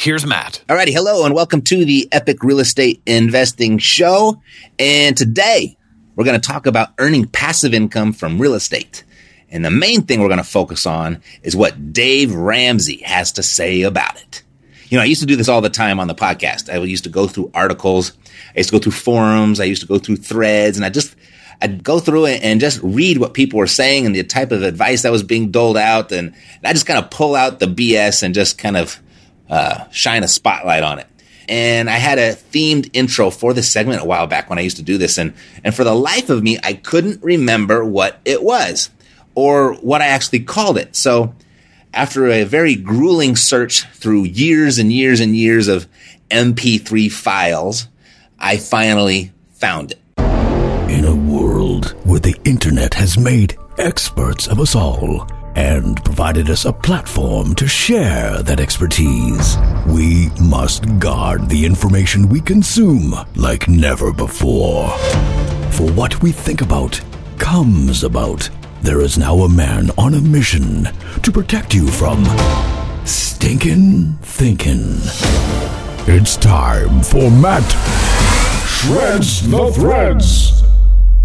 Here's Matt. Alrighty, hello and welcome to the Epic Real Estate Investing Show. And today we're going to talk about earning passive income from real estate. And the main thing we're going to focus on is what Dave Ramsey has to say about it. You know, I used to do this all the time on the podcast. I used to go through articles. I used to go through forums. I used to go through threads and I just, I'd go through it and just read what people were saying and the type of advice that was being doled out. And, and I just kind of pull out the BS and just kind of uh, shine a spotlight on it. And I had a themed intro for this segment a while back when I used to do this. And, and for the life of me, I couldn't remember what it was or what I actually called it. So after a very grueling search through years and years and years of MP3 files, I finally found it. In a world where the internet has made experts of us all, and provided us a platform to share that expertise. We must guard the information we consume like never before. For what we think about comes about. There is now a man on a mission to protect you from stinking thinking. It's time for Matt Shreds the Threads.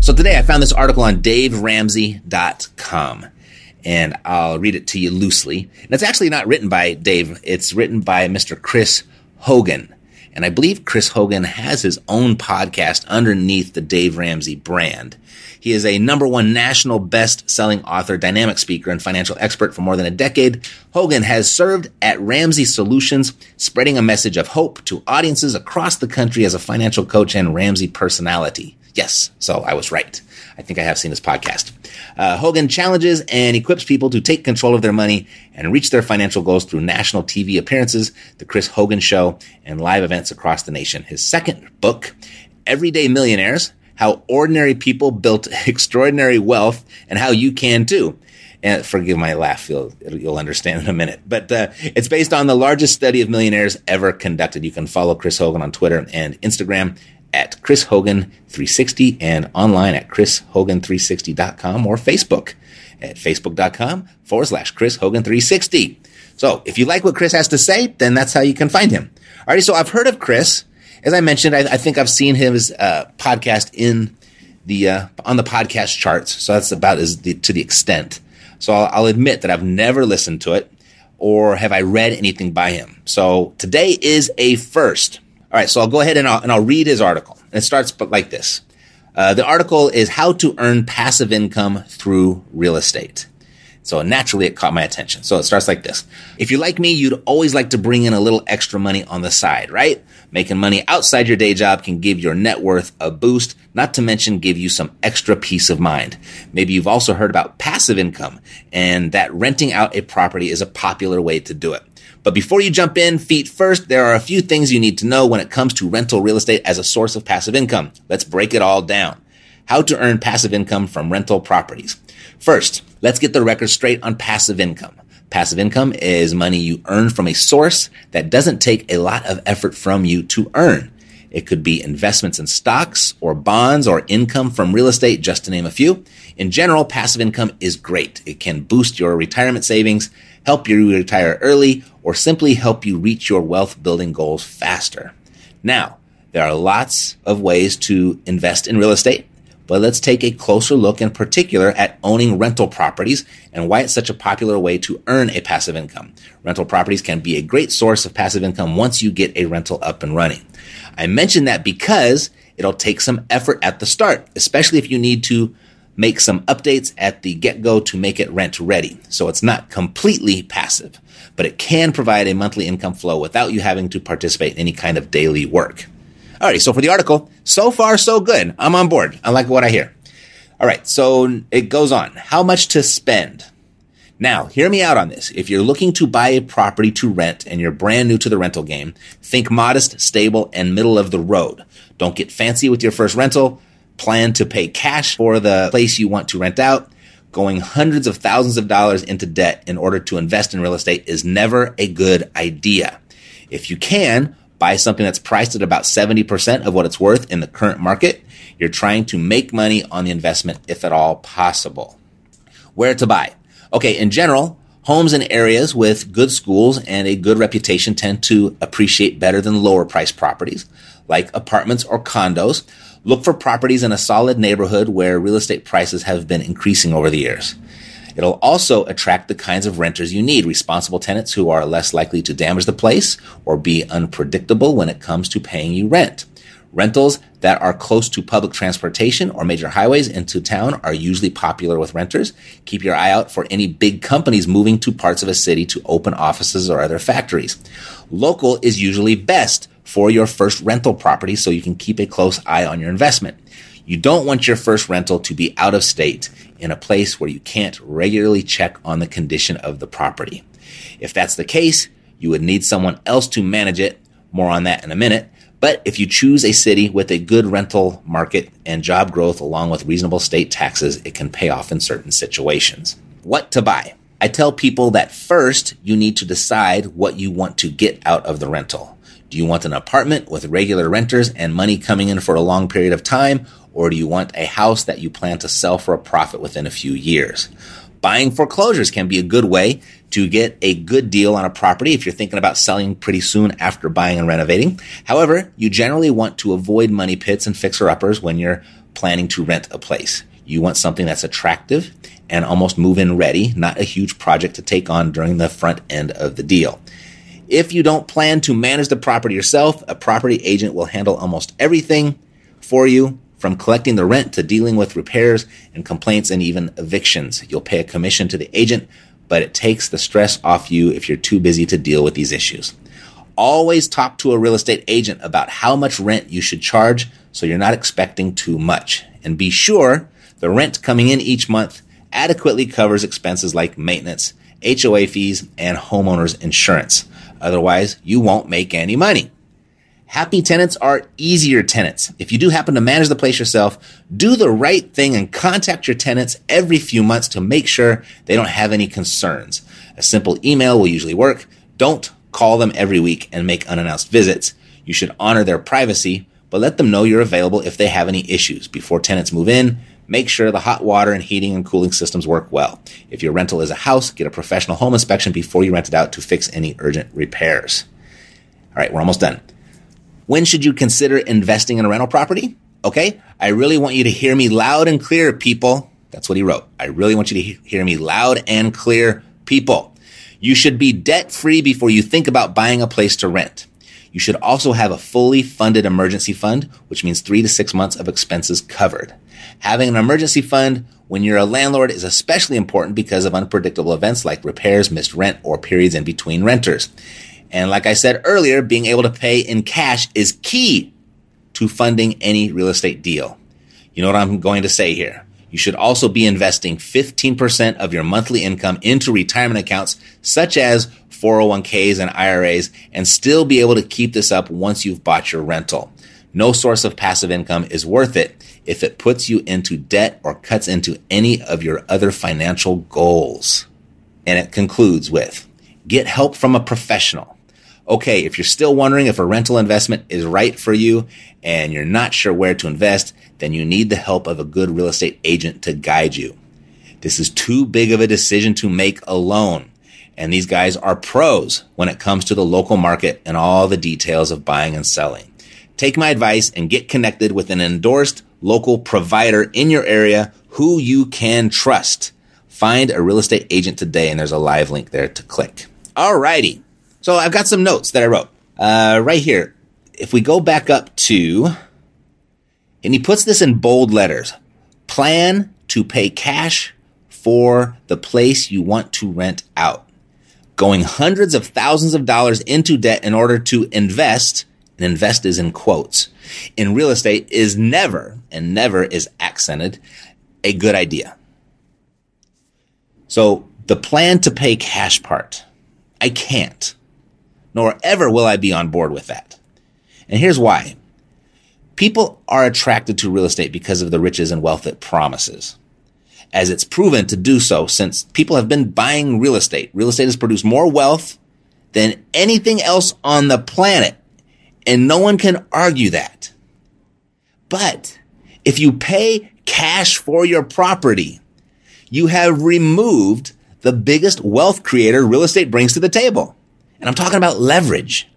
So today I found this article on DaveRamsey.com and I'll read it to you loosely. And it's actually not written by Dave, it's written by Mr. Chris Hogan. And I believe Chris Hogan has his own podcast underneath the Dave Ramsey brand. He is a number one national best selling author, dynamic speaker, and financial expert for more than a decade. Hogan has served at Ramsey Solutions, spreading a message of hope to audiences across the country as a financial coach and Ramsey personality. Yes, so I was right. I think I have seen this podcast. Uh, Hogan challenges and equips people to take control of their money and reach their financial goals through national TV appearances, The Chris Hogan Show, and live events across the nation. His second book, Everyday Millionaires, How Ordinary People Built Extraordinary Wealth and How You Can Too. And forgive my laugh, you'll, you'll understand in a minute. But uh, it's based on the largest study of millionaires ever conducted. You can follow Chris Hogan on Twitter and Instagram at Chris Hogan 360 and online at chrishogan360.com or Facebook at facebook.com forward slash Chris Hogan 360. So if you like what Chris has to say, then that's how you can find him. All right. So I've heard of Chris. As I mentioned, I, I think I've seen his uh, podcast in the uh, on the podcast charts. So that's about as the, to the extent. So I'll, I'll admit that I've never listened to it or have I read anything by him. So today is a first. All right, so I'll go ahead and I'll, and I'll read his article. And it starts like this. Uh, the article is How to Earn Passive Income Through Real Estate. So naturally, it caught my attention. So it starts like this. If you're like me, you'd always like to bring in a little extra money on the side, right? Making money outside your day job can give your net worth a boost, not to mention give you some extra peace of mind. Maybe you've also heard about passive income and that renting out a property is a popular way to do it. But before you jump in feet first, there are a few things you need to know when it comes to rental real estate as a source of passive income. Let's break it all down. How to earn passive income from rental properties. First, let's get the record straight on passive income. Passive income is money you earn from a source that doesn't take a lot of effort from you to earn. It could be investments in stocks or bonds or income from real estate, just to name a few. In general, passive income is great. It can boost your retirement savings, help you retire early, or simply help you reach your wealth building goals faster. Now, there are lots of ways to invest in real estate, but let's take a closer look in particular at owning rental properties and why it's such a popular way to earn a passive income. Rental properties can be a great source of passive income once you get a rental up and running. I mention that because it'll take some effort at the start, especially if you need to make some updates at the get go to make it rent ready. So it's not completely passive, but it can provide a monthly income flow without you having to participate in any kind of daily work. All right, so for the article, so far so good. I'm on board. I like what I hear. All right, so it goes on. How much to spend? Now, hear me out on this. If you're looking to buy a property to rent and you're brand new to the rental game, think modest, stable, and middle of the road. Don't get fancy with your first rental. Plan to pay cash for the place you want to rent out. Going hundreds of thousands of dollars into debt in order to invest in real estate is never a good idea. If you can, buy something that's priced at about 70% of what it's worth in the current market. You're trying to make money on the investment if at all possible. Where to buy? Okay, in general, homes in areas with good schools and a good reputation tend to appreciate better than lower priced properties, like apartments or condos. Look for properties in a solid neighborhood where real estate prices have been increasing over the years. It'll also attract the kinds of renters you need, responsible tenants who are less likely to damage the place or be unpredictable when it comes to paying you rent. Rentals that are close to public transportation or major highways into town are usually popular with renters. Keep your eye out for any big companies moving to parts of a city to open offices or other factories. Local is usually best for your first rental property so you can keep a close eye on your investment. You don't want your first rental to be out of state in a place where you can't regularly check on the condition of the property. If that's the case, you would need someone else to manage it. More on that in a minute. But if you choose a city with a good rental market and job growth along with reasonable state taxes, it can pay off in certain situations. What to buy? I tell people that first you need to decide what you want to get out of the rental. Do you want an apartment with regular renters and money coming in for a long period of time? Or do you want a house that you plan to sell for a profit within a few years? Buying foreclosures can be a good way to get a good deal on a property if you're thinking about selling pretty soon after buying and renovating. However, you generally want to avoid money pits and fixer uppers when you're planning to rent a place. You want something that's attractive and almost move in ready, not a huge project to take on during the front end of the deal. If you don't plan to manage the property yourself, a property agent will handle almost everything for you from collecting the rent to dealing with repairs and complaints and even evictions. You'll pay a commission to the agent, but it takes the stress off you if you're too busy to deal with these issues. Always talk to a real estate agent about how much rent you should charge so you're not expecting too much. And be sure the rent coming in each month adequately covers expenses like maintenance, HOA fees, and homeowners insurance. Otherwise, you won't make any money. Happy tenants are easier tenants. If you do happen to manage the place yourself, do the right thing and contact your tenants every few months to make sure they don't have any concerns. A simple email will usually work. Don't call them every week and make unannounced visits. You should honor their privacy, but let them know you're available if they have any issues. Before tenants move in, make sure the hot water and heating and cooling systems work well. If your rental is a house, get a professional home inspection before you rent it out to fix any urgent repairs. All right, we're almost done. When should you consider investing in a rental property? Okay. I really want you to hear me loud and clear, people. That's what he wrote. I really want you to hear me loud and clear, people. You should be debt free before you think about buying a place to rent. You should also have a fully funded emergency fund, which means three to six months of expenses covered. Having an emergency fund when you're a landlord is especially important because of unpredictable events like repairs, missed rent, or periods in between renters. And like I said earlier, being able to pay in cash is key to funding any real estate deal. You know what I'm going to say here? You should also be investing 15% of your monthly income into retirement accounts such as 401ks and IRAs and still be able to keep this up once you've bought your rental. No source of passive income is worth it if it puts you into debt or cuts into any of your other financial goals. And it concludes with get help from a professional. Okay, if you're still wondering if a rental investment is right for you and you're not sure where to invest, then you need the help of a good real estate agent to guide you. This is too big of a decision to make alone. And these guys are pros when it comes to the local market and all the details of buying and selling. Take my advice and get connected with an endorsed local provider in your area who you can trust. Find a real estate agent today, and there's a live link there to click. Alrighty. So I've got some notes that I wrote. Uh, right here. If we go back up to, and he puts this in bold letters plan to pay cash for the place you want to rent out. Going hundreds of thousands of dollars into debt in order to invest, and invest is in quotes, in real estate is never, and never is accented, a good idea. So the plan to pay cash part, I can't, nor ever will I be on board with that. And here's why. People are attracted to real estate because of the riches and wealth it promises. As it's proven to do so since people have been buying real estate. Real estate has produced more wealth than anything else on the planet. And no one can argue that. But if you pay cash for your property, you have removed the biggest wealth creator real estate brings to the table. And I'm talking about leverage.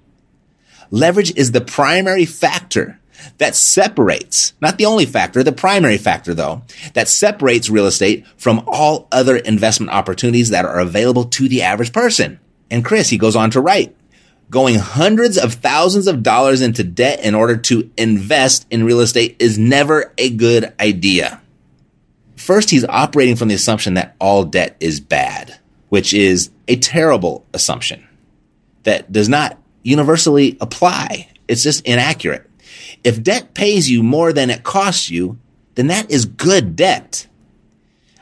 Leverage is the primary factor that separates, not the only factor, the primary factor though, that separates real estate from all other investment opportunities that are available to the average person. And Chris, he goes on to write, going hundreds of thousands of dollars into debt in order to invest in real estate is never a good idea. First, he's operating from the assumption that all debt is bad, which is a terrible assumption that does not universally apply. It's just inaccurate. If debt pays you more than it costs you, then that is good debt.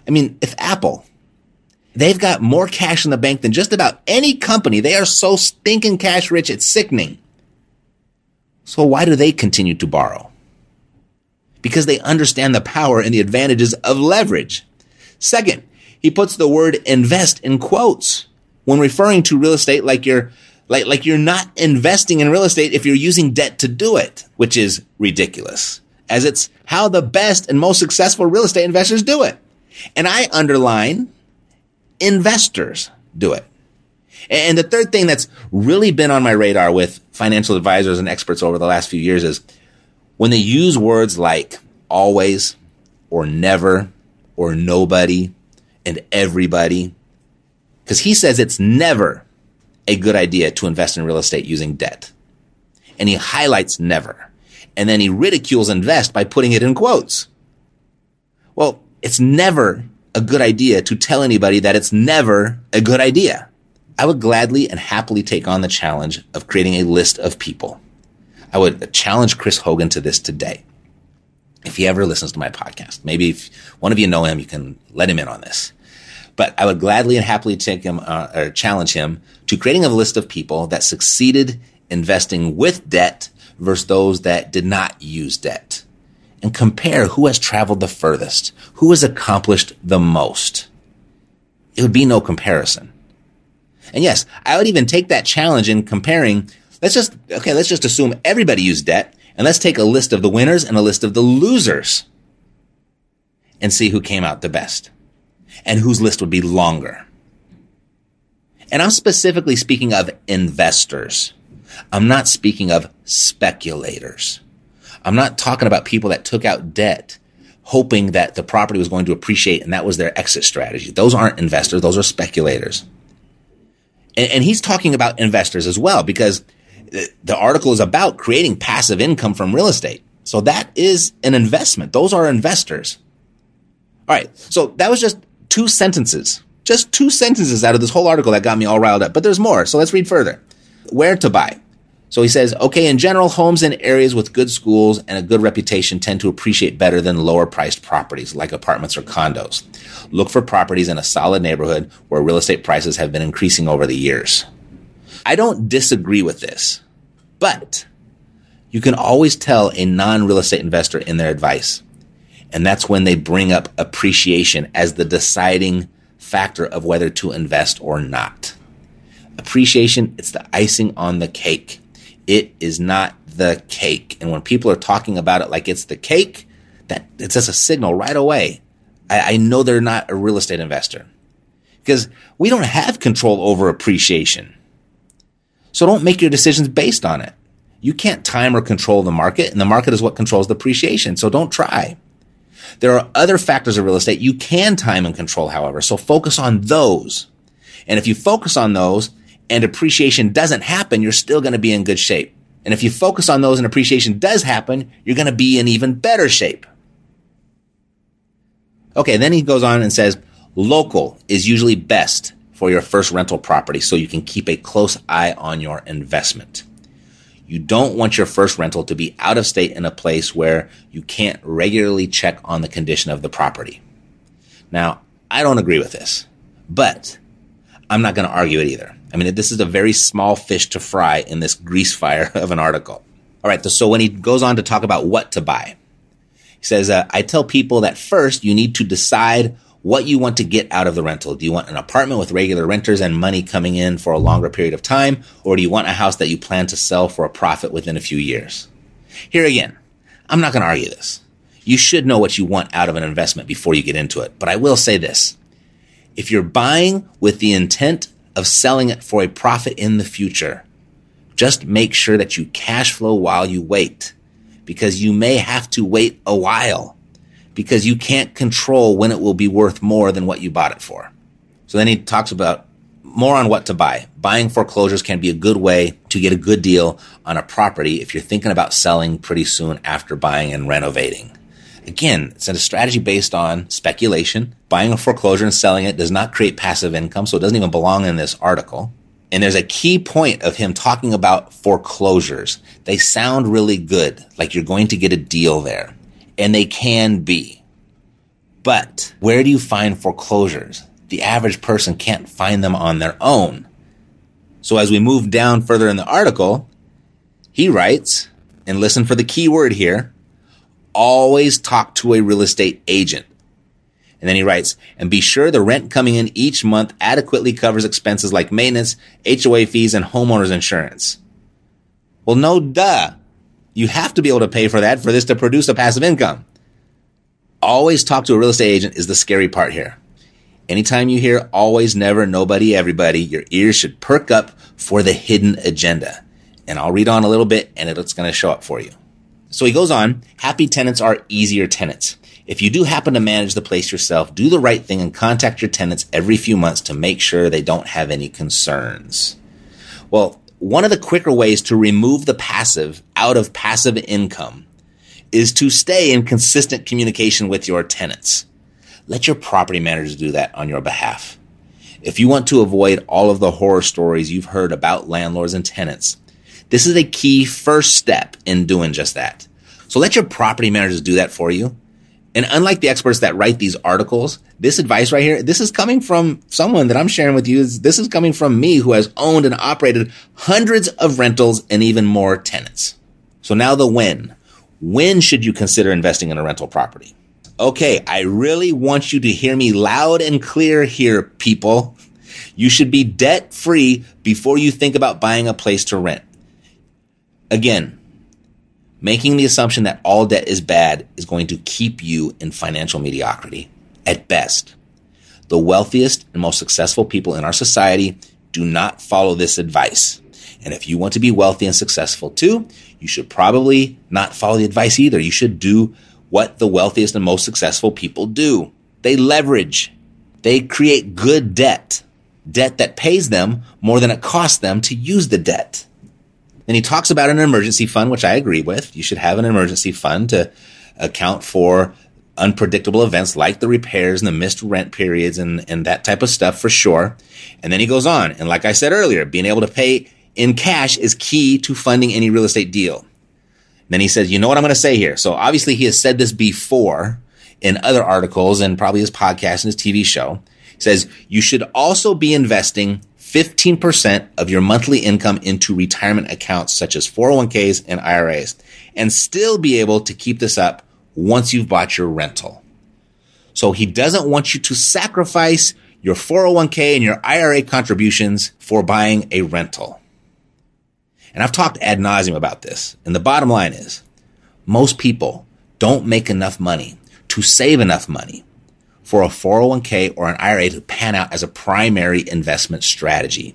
I mean, if Apple, they've got more cash in the bank than just about any company. They are so stinking cash rich, it's sickening. So why do they continue to borrow? Because they understand the power and the advantages of leverage. Second, he puts the word invest in quotes when referring to real estate like you're like, like you're not investing in real estate if you're using debt to do it, which is ridiculous as it's how the best and most successful real estate investors do it. And I underline investors do it. And the third thing that's really been on my radar with financial advisors and experts over the last few years is when they use words like always or never or nobody and everybody. Because he says it's never a good idea to invest in real estate using debt. And he highlights never. And then he ridicules invest by putting it in quotes. Well, it's never a good idea to tell anybody that it's never a good idea. I would gladly and happily take on the challenge of creating a list of people. I would challenge Chris Hogan to this today. If he ever listens to my podcast, maybe if one of you know him, you can let him in on this. But I would gladly and happily take him uh, or challenge him to creating a list of people that succeeded investing with debt versus those that did not use debt and compare who has traveled the furthest, who has accomplished the most. It would be no comparison. And yes, I would even take that challenge in comparing. Let's just, okay, let's just assume everybody used debt and let's take a list of the winners and a list of the losers and see who came out the best and whose list would be longer. And I'm specifically speaking of investors. I'm not speaking of speculators. I'm not talking about people that took out debt hoping that the property was going to appreciate and that was their exit strategy. Those aren't investors. Those are speculators. And, and he's talking about investors as well because the article is about creating passive income from real estate. So that is an investment. Those are investors. All right. So that was just two sentences, just two sentences out of this whole article that got me all riled up. But there's more. So let's read further. Where to buy. So he says, okay, in general, homes in areas with good schools and a good reputation tend to appreciate better than lower priced properties like apartments or condos. Look for properties in a solid neighborhood where real estate prices have been increasing over the years. I don't disagree with this, but you can always tell a non real estate investor in their advice. And that's when they bring up appreciation as the deciding factor of whether to invest or not. Appreciation, it's the icing on the cake. It is not the cake. And when people are talking about it like it's the cake, that it's just a signal right away. I, I know they're not a real estate investor because we don't have control over appreciation. So don't make your decisions based on it. You can't time or control the market, and the market is what controls the appreciation. So don't try. There are other factors of real estate you can time and control, however. So focus on those. And if you focus on those and appreciation doesn't happen, you're still going to be in good shape. And if you focus on those and appreciation does happen, you're going to be in even better shape. Okay, then he goes on and says, local is usually best for your first rental property so you can keep a close eye on your investment. You don't want your first rental to be out of state in a place where you can't regularly check on the condition of the property. Now, I don't agree with this, but I'm not going to argue it either. I mean, this is a very small fish to fry in this grease fire of an article. All right. So when he goes on to talk about what to buy, he says, uh, I tell people that first you need to decide what you want to get out of the rental. Do you want an apartment with regular renters and money coming in for a longer period of time? Or do you want a house that you plan to sell for a profit within a few years? Here again, I'm not going to argue this. You should know what you want out of an investment before you get into it. But I will say this. If you're buying with the intent of selling it for a profit in the future, just make sure that you cash flow while you wait because you may have to wait a while because you can't control when it will be worth more than what you bought it for. So then he talks about more on what to buy. Buying foreclosures can be a good way to get a good deal on a property if you're thinking about selling pretty soon after buying and renovating. Again, it's a strategy based on speculation. Buying a foreclosure and selling it does not create passive income, so it doesn't even belong in this article. And there's a key point of him talking about foreclosures. They sound really good, like you're going to get a deal there and they can be. But where do you find foreclosures? The average person can't find them on their own. So as we move down further in the article, he writes, and listen for the key word here, always talk to a real estate agent. And then he writes, and be sure the rent coming in each month adequately covers expenses like maintenance, HOA fees, and homeowners insurance. Well, no duh. You have to be able to pay for that for this to produce a passive income. Always talk to a real estate agent is the scary part here. Anytime you hear always, never, nobody, everybody, your ears should perk up for the hidden agenda. And I'll read on a little bit and it's going to show up for you. So he goes on, happy tenants are easier tenants. If you do happen to manage the place yourself, do the right thing and contact your tenants every few months to make sure they don't have any concerns. Well, one of the quicker ways to remove the passive out of passive income is to stay in consistent communication with your tenants. Let your property managers do that on your behalf. If you want to avoid all of the horror stories you've heard about landlords and tenants, this is a key first step in doing just that. So let your property managers do that for you. And unlike the experts that write these articles, this advice right here, this is coming from someone that I'm sharing with you. This is coming from me who has owned and operated hundreds of rentals and even more tenants. So now the when. When should you consider investing in a rental property? Okay, I really want you to hear me loud and clear here, people. You should be debt free before you think about buying a place to rent. Again, Making the assumption that all debt is bad is going to keep you in financial mediocrity at best. The wealthiest and most successful people in our society do not follow this advice. And if you want to be wealthy and successful too, you should probably not follow the advice either. You should do what the wealthiest and most successful people do. They leverage. They create good debt. Debt that pays them more than it costs them to use the debt. Then he talks about an emergency fund, which I agree with. You should have an emergency fund to account for unpredictable events like the repairs and the missed rent periods and, and that type of stuff for sure. And then he goes on. And like I said earlier, being able to pay in cash is key to funding any real estate deal. Then he says, you know what I'm going to say here? So obviously he has said this before in other articles and probably his podcast and his TV show. He says, you should also be investing 15% of your monthly income into retirement accounts such as 401ks and IRAs and still be able to keep this up once you've bought your rental. So he doesn't want you to sacrifice your 401k and your IRA contributions for buying a rental. And I've talked ad nauseum about this. And the bottom line is most people don't make enough money to save enough money for a 401k or an IRA to pan out as a primary investment strategy.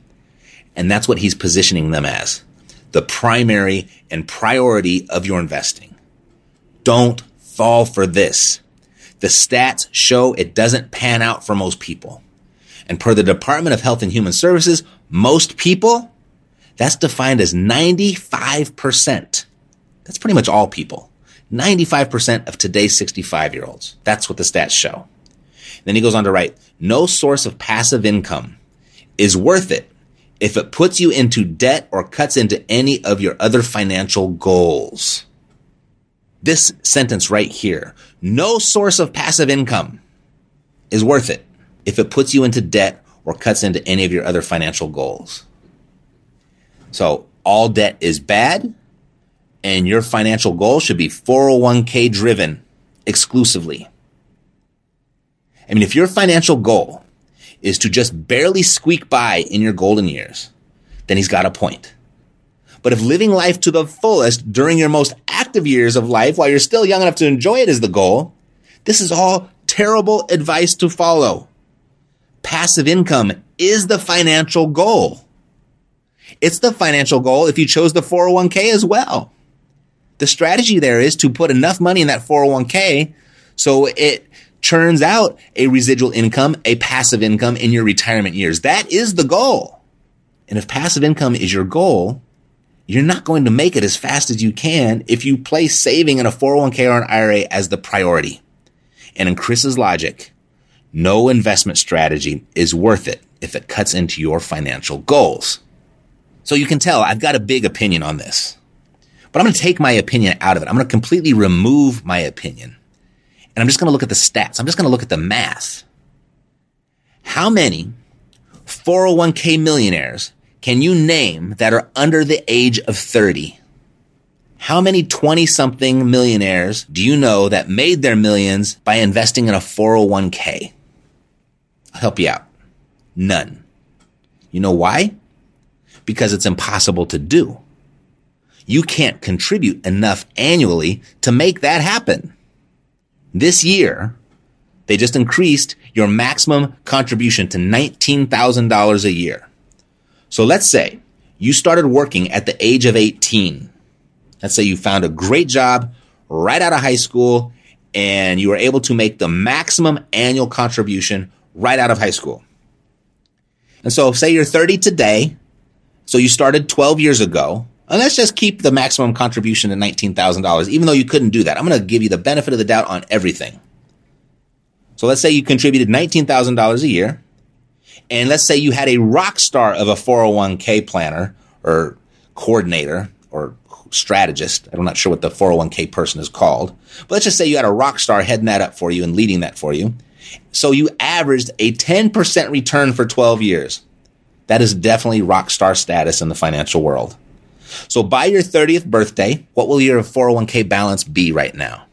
And that's what he's positioning them as the primary and priority of your investing. Don't fall for this. The stats show it doesn't pan out for most people. And per the Department of Health and Human Services, most people, that's defined as 95%. That's pretty much all people. 95% of today's 65 year olds. That's what the stats show. Then he goes on to write, no source of passive income is worth it if it puts you into debt or cuts into any of your other financial goals. This sentence right here, no source of passive income is worth it if it puts you into debt or cuts into any of your other financial goals. So all debt is bad and your financial goal should be 401k driven exclusively. I mean, if your financial goal is to just barely squeak by in your golden years, then he's got a point. But if living life to the fullest during your most active years of life while you're still young enough to enjoy it is the goal, this is all terrible advice to follow. Passive income is the financial goal. It's the financial goal if you chose the 401k as well. The strategy there is to put enough money in that 401k so it churns out a residual income, a passive income in your retirement years. That is the goal. And if passive income is your goal, you're not going to make it as fast as you can if you place saving in a 401k or an IRA as the priority. And in Chris's logic, no investment strategy is worth it if it cuts into your financial goals. So you can tell I've got a big opinion on this, but I'm going to take my opinion out of it. I'm going to completely remove my opinion and I'm just going to look at the stats. I'm just going to look at the math. How many 401k millionaires can you name that are under the age of 30? How many 20 something millionaires do you know that made their millions by investing in a 401k? I'll help you out. None. You know why? Because it's impossible to do. You can't contribute enough annually to make that happen. This year, they just increased your maximum contribution to $19,000 a year. So let's say you started working at the age of 18. Let's say you found a great job right out of high school and you were able to make the maximum annual contribution right out of high school. And so say you're 30 today. So you started 12 years ago. And let's just keep the maximum contribution to $19,000, even though you couldn't do that. I'm going to give you the benefit of the doubt on everything. So let's say you contributed $19,000 a year. And let's say you had a rock star of a 401k planner or coordinator or strategist. I'm not sure what the 401k person is called. But let's just say you had a rock star heading that up for you and leading that for you. So you averaged a 10% return for 12 years. That is definitely rock star status in the financial world. So by your 30th birthday, what will your 401k balance be right now?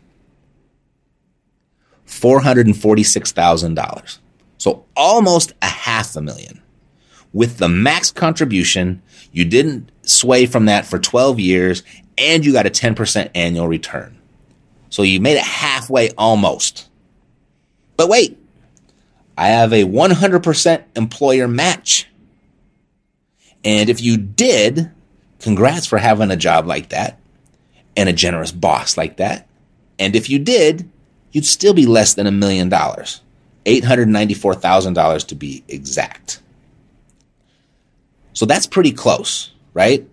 $446,000. So almost a half a million. With the max contribution, you didn't sway from that for 12 years and you got a 10% annual return. So you made it halfway almost. But wait, I have a 100% employer match. And if you did, Congrats for having a job like that and a generous boss like that. And if you did, you'd still be less than a million dollars. $894,000 to be exact. So that's pretty close, right?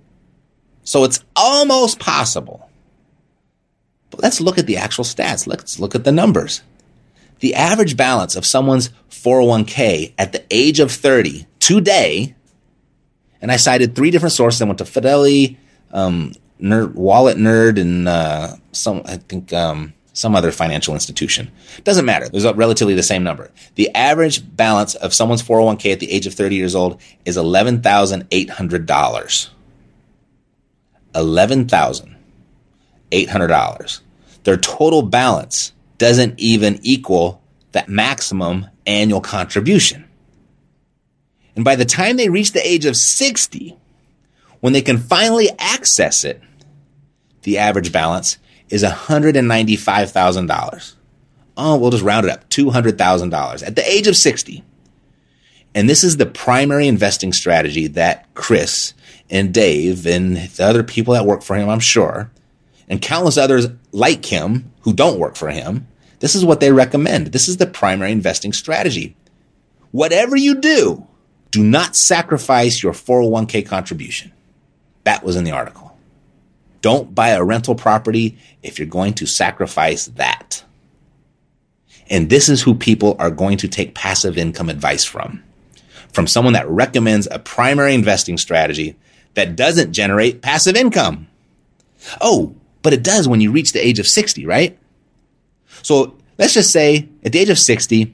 So it's almost possible. But let's look at the actual stats. Let's look at the numbers. The average balance of someone's 401k at the age of 30 today and I cited three different sources. I went to Fidelity, um, Nerd, Wallet Nerd, and uh, some I think um, some other financial institution. Doesn't matter. There's relatively the same number. The average balance of someone's 401k at the age of 30 years old is $11,800. $11,800. Their total balance doesn't even equal that maximum annual contribution. And by the time they reach the age of 60, when they can finally access it, the average balance is $195,000. Oh, we'll just round it up $200,000 at the age of 60. And this is the primary investing strategy that Chris and Dave and the other people that work for him, I'm sure, and countless others like him who don't work for him, this is what they recommend. This is the primary investing strategy. Whatever you do, do not sacrifice your 401k contribution. That was in the article. Don't buy a rental property if you're going to sacrifice that. And this is who people are going to take passive income advice from. From someone that recommends a primary investing strategy that doesn't generate passive income. Oh, but it does when you reach the age of 60, right? So let's just say at the age of 60,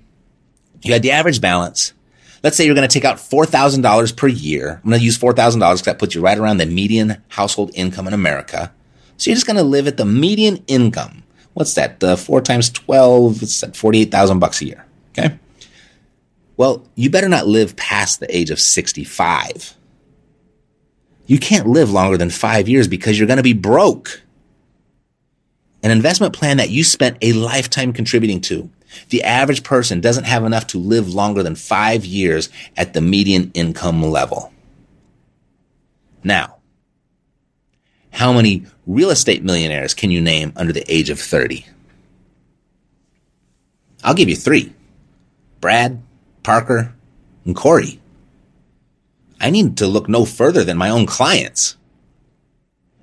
you had the average balance. Let's say you're going to take out $4,000 per year. I'm going to use $4,000 because that puts you right around the median household income in America. So you're just going to live at the median income. What's that? Uh, four times 12, it's at 48,000 bucks a year. Okay. Well, you better not live past the age of 65. You can't live longer than five years because you're going to be broke an investment plan that you spent a lifetime contributing to. The average person doesn't have enough to live longer than five years at the median income level. Now, how many real estate millionaires can you name under the age of 30? I'll give you three Brad, Parker, and Corey. I need to look no further than my own clients.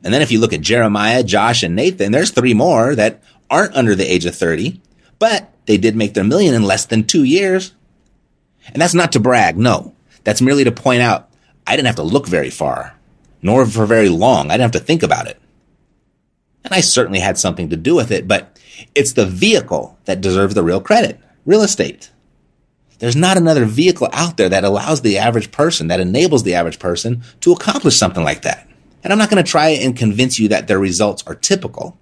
And then if you look at Jeremiah, Josh, and Nathan, there's three more that aren't under the age of 30, but they did make their million in less than two years. And that's not to brag. No, that's merely to point out I didn't have to look very far, nor for very long. I didn't have to think about it. And I certainly had something to do with it, but it's the vehicle that deserves the real credit. Real estate. There's not another vehicle out there that allows the average person, that enables the average person to accomplish something like that. And I'm not going to try and convince you that their results are typical.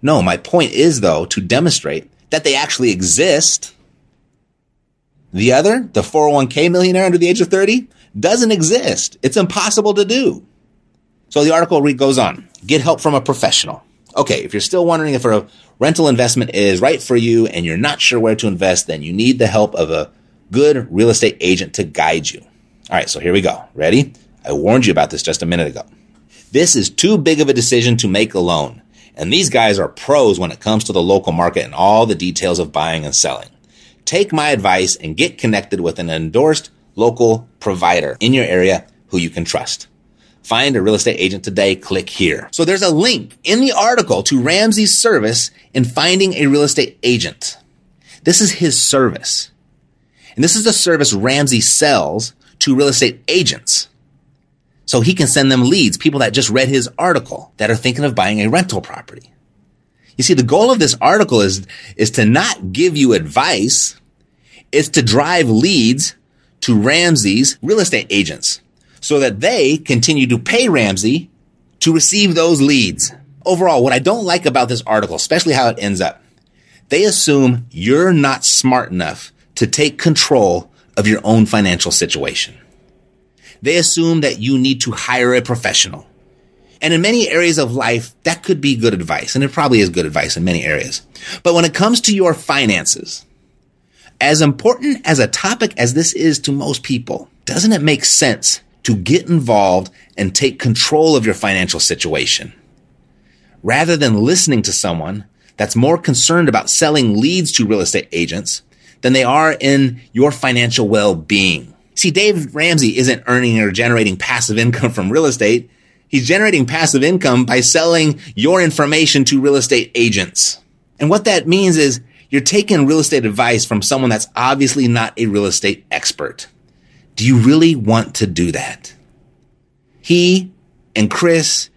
No, my point is though to demonstrate that they actually exist. The other, the 401k millionaire under the age of 30, doesn't exist. It's impossible to do. So the article goes on. Get help from a professional. Okay, if you're still wondering if a rental investment is right for you and you're not sure where to invest, then you need the help of a good real estate agent to guide you. All right, so here we go. Ready? I warned you about this just a minute ago. This is too big of a decision to make alone. And these guys are pros when it comes to the local market and all the details of buying and selling. Take my advice and get connected with an endorsed local provider in your area who you can trust. Find a real estate agent today. Click here. So there's a link in the article to Ramsey's service in finding a real estate agent. This is his service. And this is the service Ramsey sells to real estate agents. So he can send them leads, people that just read his article that are thinking of buying a rental property. You see, the goal of this article is, is to not give you advice. It's to drive leads to Ramsey's real estate agents so that they continue to pay Ramsey to receive those leads. Overall, what I don't like about this article, especially how it ends up, they assume you're not smart enough to take control of your own financial situation. They assume that you need to hire a professional. And in many areas of life, that could be good advice. And it probably is good advice in many areas. But when it comes to your finances, as important as a topic as this is to most people, doesn't it make sense to get involved and take control of your financial situation? Rather than listening to someone that's more concerned about selling leads to real estate agents than they are in your financial well-being. See, Dave Ramsey isn't earning or generating passive income from real estate. He's generating passive income by selling your information to real estate agents. And what that means is you're taking real estate advice from someone that's obviously not a real estate expert. Do you really want to do that? He and Chris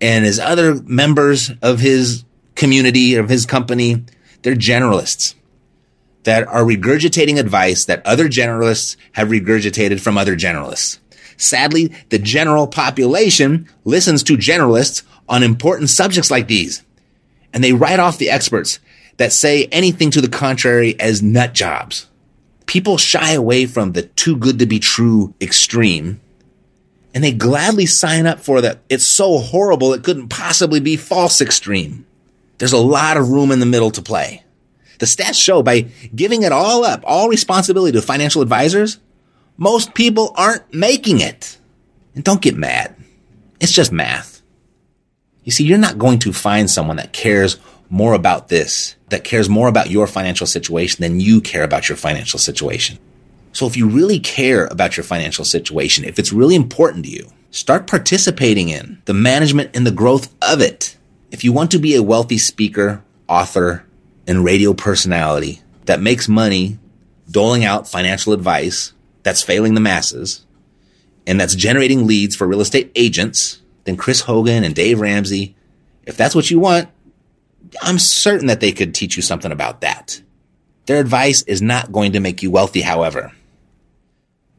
and his other members of his community, of his company, they're generalists that are regurgitating advice that other generalists have regurgitated from other generalists. Sadly, the general population listens to generalists on important subjects like these, and they write off the experts that say anything to the contrary as nut jobs. People shy away from the too good to be true extreme and they gladly sign up for the it's so horrible it couldn't possibly be false extreme. There's a lot of room in the middle to play. The stats show by giving it all up, all responsibility to financial advisors, most people aren't making it. And don't get mad. It's just math. You see, you're not going to find someone that cares more about this, that cares more about your financial situation than you care about your financial situation. So if you really care about your financial situation, if it's really important to you, start participating in the management and the growth of it. If you want to be a wealthy speaker, author, and radio personality that makes money doling out financial advice that's failing the masses and that's generating leads for real estate agents, then Chris Hogan and Dave Ramsey, if that's what you want, I'm certain that they could teach you something about that. Their advice is not going to make you wealthy, however,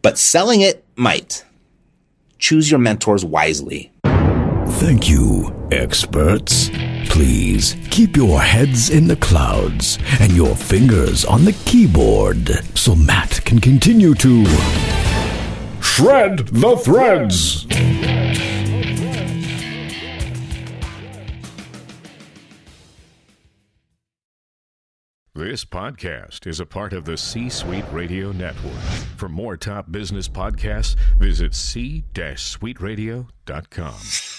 but selling it might. Choose your mentors wisely. Thank you, experts. Please keep your heads in the clouds and your fingers on the keyboard so Matt can continue to shred the threads. This podcast is a part of the C Suite Radio Network. For more top business podcasts, visit c-suiteradio.com.